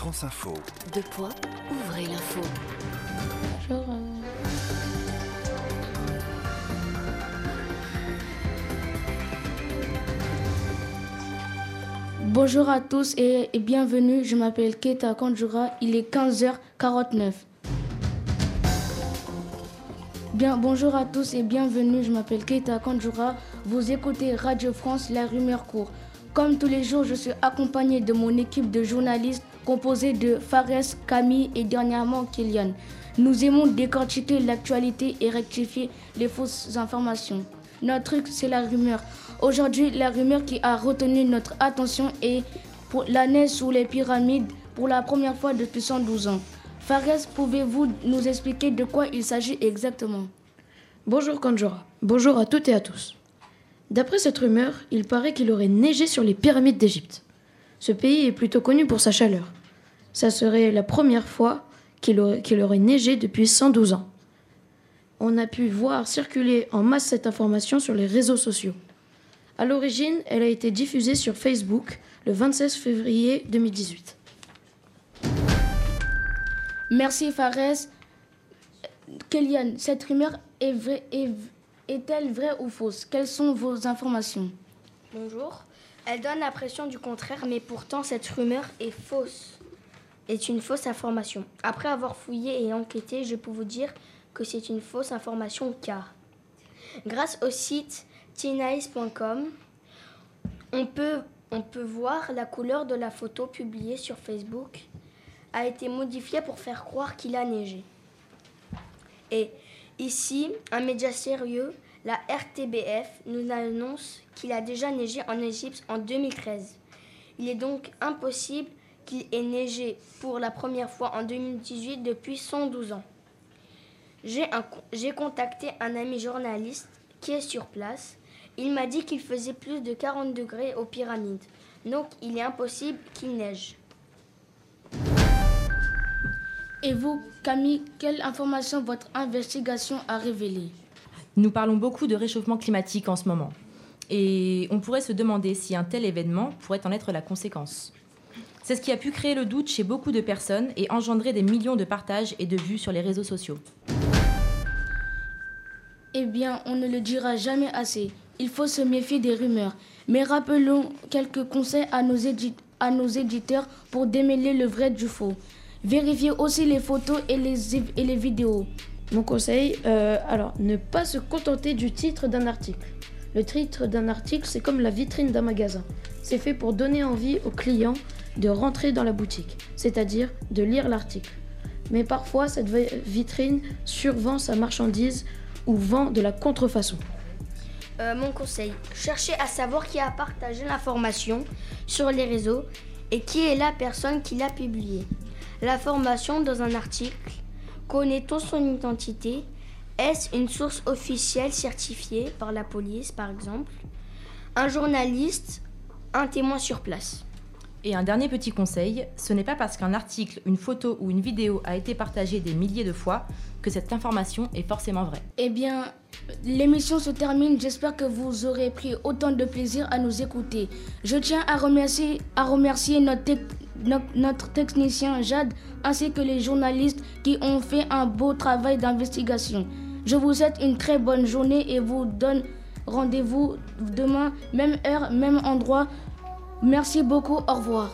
France Info. Deux points, ouvrez l'info. Bonjour. Bonjour à tous et, bienvenue. Je m'appelle Keita Kanjura. Il est 15h49. Bien, bonjour à tous et bienvenue. Je m'appelle Keita Kanjura. Vous écoutez Radio France, la rumeur court. Comme tous les jours, je suis accompagné de mon équipe de journalistes composée de Fares, Camille et dernièrement Kylian. Nous aimons décortiquer l'actualité et rectifier les fausses informations. Notre truc, c'est la rumeur. Aujourd'hui, la rumeur qui a retenu notre attention est pour la sous les pyramides pour la première fois depuis 112 ans. Fares, pouvez-vous nous expliquer de quoi il s'agit exactement? Bonjour Kanjura. Bonjour à toutes et à tous. D'après cette rumeur, il paraît qu'il aurait neigé sur les pyramides d'Égypte. Ce pays est plutôt connu pour sa chaleur. Ça serait la première fois qu'il aurait, neigé depuis 112 ans. On a pu voir circuler en masse cette information sur les réseaux sociaux. À l'origine, elle a été diffusée sur Facebook le 26 février 2018. Merci Fares. Kélian, cette rumeur est vraie- est-elle vraie ou fausse? Quelles sont vos informations? Bonjour. Elle donne l'impression du contraire, mais pourtant cette rumeur est fausse. Est une fausse information. Après avoir fouillé et enquêté, je peux vous dire que c'est une fausse information car grâce au site tinice.com, on peut, on peut voir la couleur de la photo publiée sur Facebook a été modifiée pour faire croire qu'il a neigé. Et ici, un média sérieux, la RTBF, nous annonce qu'il a déjà neigé en Égypte en 2013. Il est donc impossible qu'il ait neigé pour la première fois en 2018 depuis 112 ans. J'ai contacté un ami journaliste qui est sur place. Il m'a dit qu'il faisait plus de 40 degrés aux pyramides. Donc il est impossible qu'il neige. Et vous, Camille, quelle information votre investigation a révélée? Nous parlons beaucoup de réchauffement climatique en ce moment. Et on pourrait se demander si un tel événement pourrait en être la conséquence. C'est ce qui a pu créer le doute chez beaucoup de personnes et engendrer des millions de partages et de vues sur les réseaux sociaux. Eh bien, on ne le dira jamais assez. Il faut se méfier des rumeurs. Mais rappelons quelques conseils à nos, édi- à nos éditeurs pour démêler le vrai du faux. Vérifiez aussi les photos et les, et les vidéos. Mon conseil, euh, alors, ne pas se contenter du titre d'un article. Le titre d'un article, c'est comme la vitrine d'un magasin. C'est fait pour donner envie aux clients de rentrer dans la boutique, c'est-à-dire de lire l'article. Mais parfois, cette vi- vitrine survend sa marchandise ou vend de la contrefaçon. Euh, mon conseil, cherchez à savoir qui a partagé l'information sur les réseaux et qui est la personne qui l'a publiée. L'information dans un article, connaît-on son identité? Est-ce une source officielle certifiée par la police, par exemple? Un journaliste Un témoin sur place Et un dernier petit conseil, ce n'est pas parce qu'un article, une photo ou une vidéo a été partagée des milliers de fois que cette information est forcément vraie. Eh bien, l'émission se termine. J'espère que vous aurez pris autant de plaisir à nous écouter. Je tiens à remercier, à remercier notre, notre technicien Jade ainsi que les journalistes qui ont fait un beau travail d'investigation. Je vous souhaite une très bonne journée et vous donne rendez-vous demain, même heure, même endroit. Merci beaucoup, au revoir.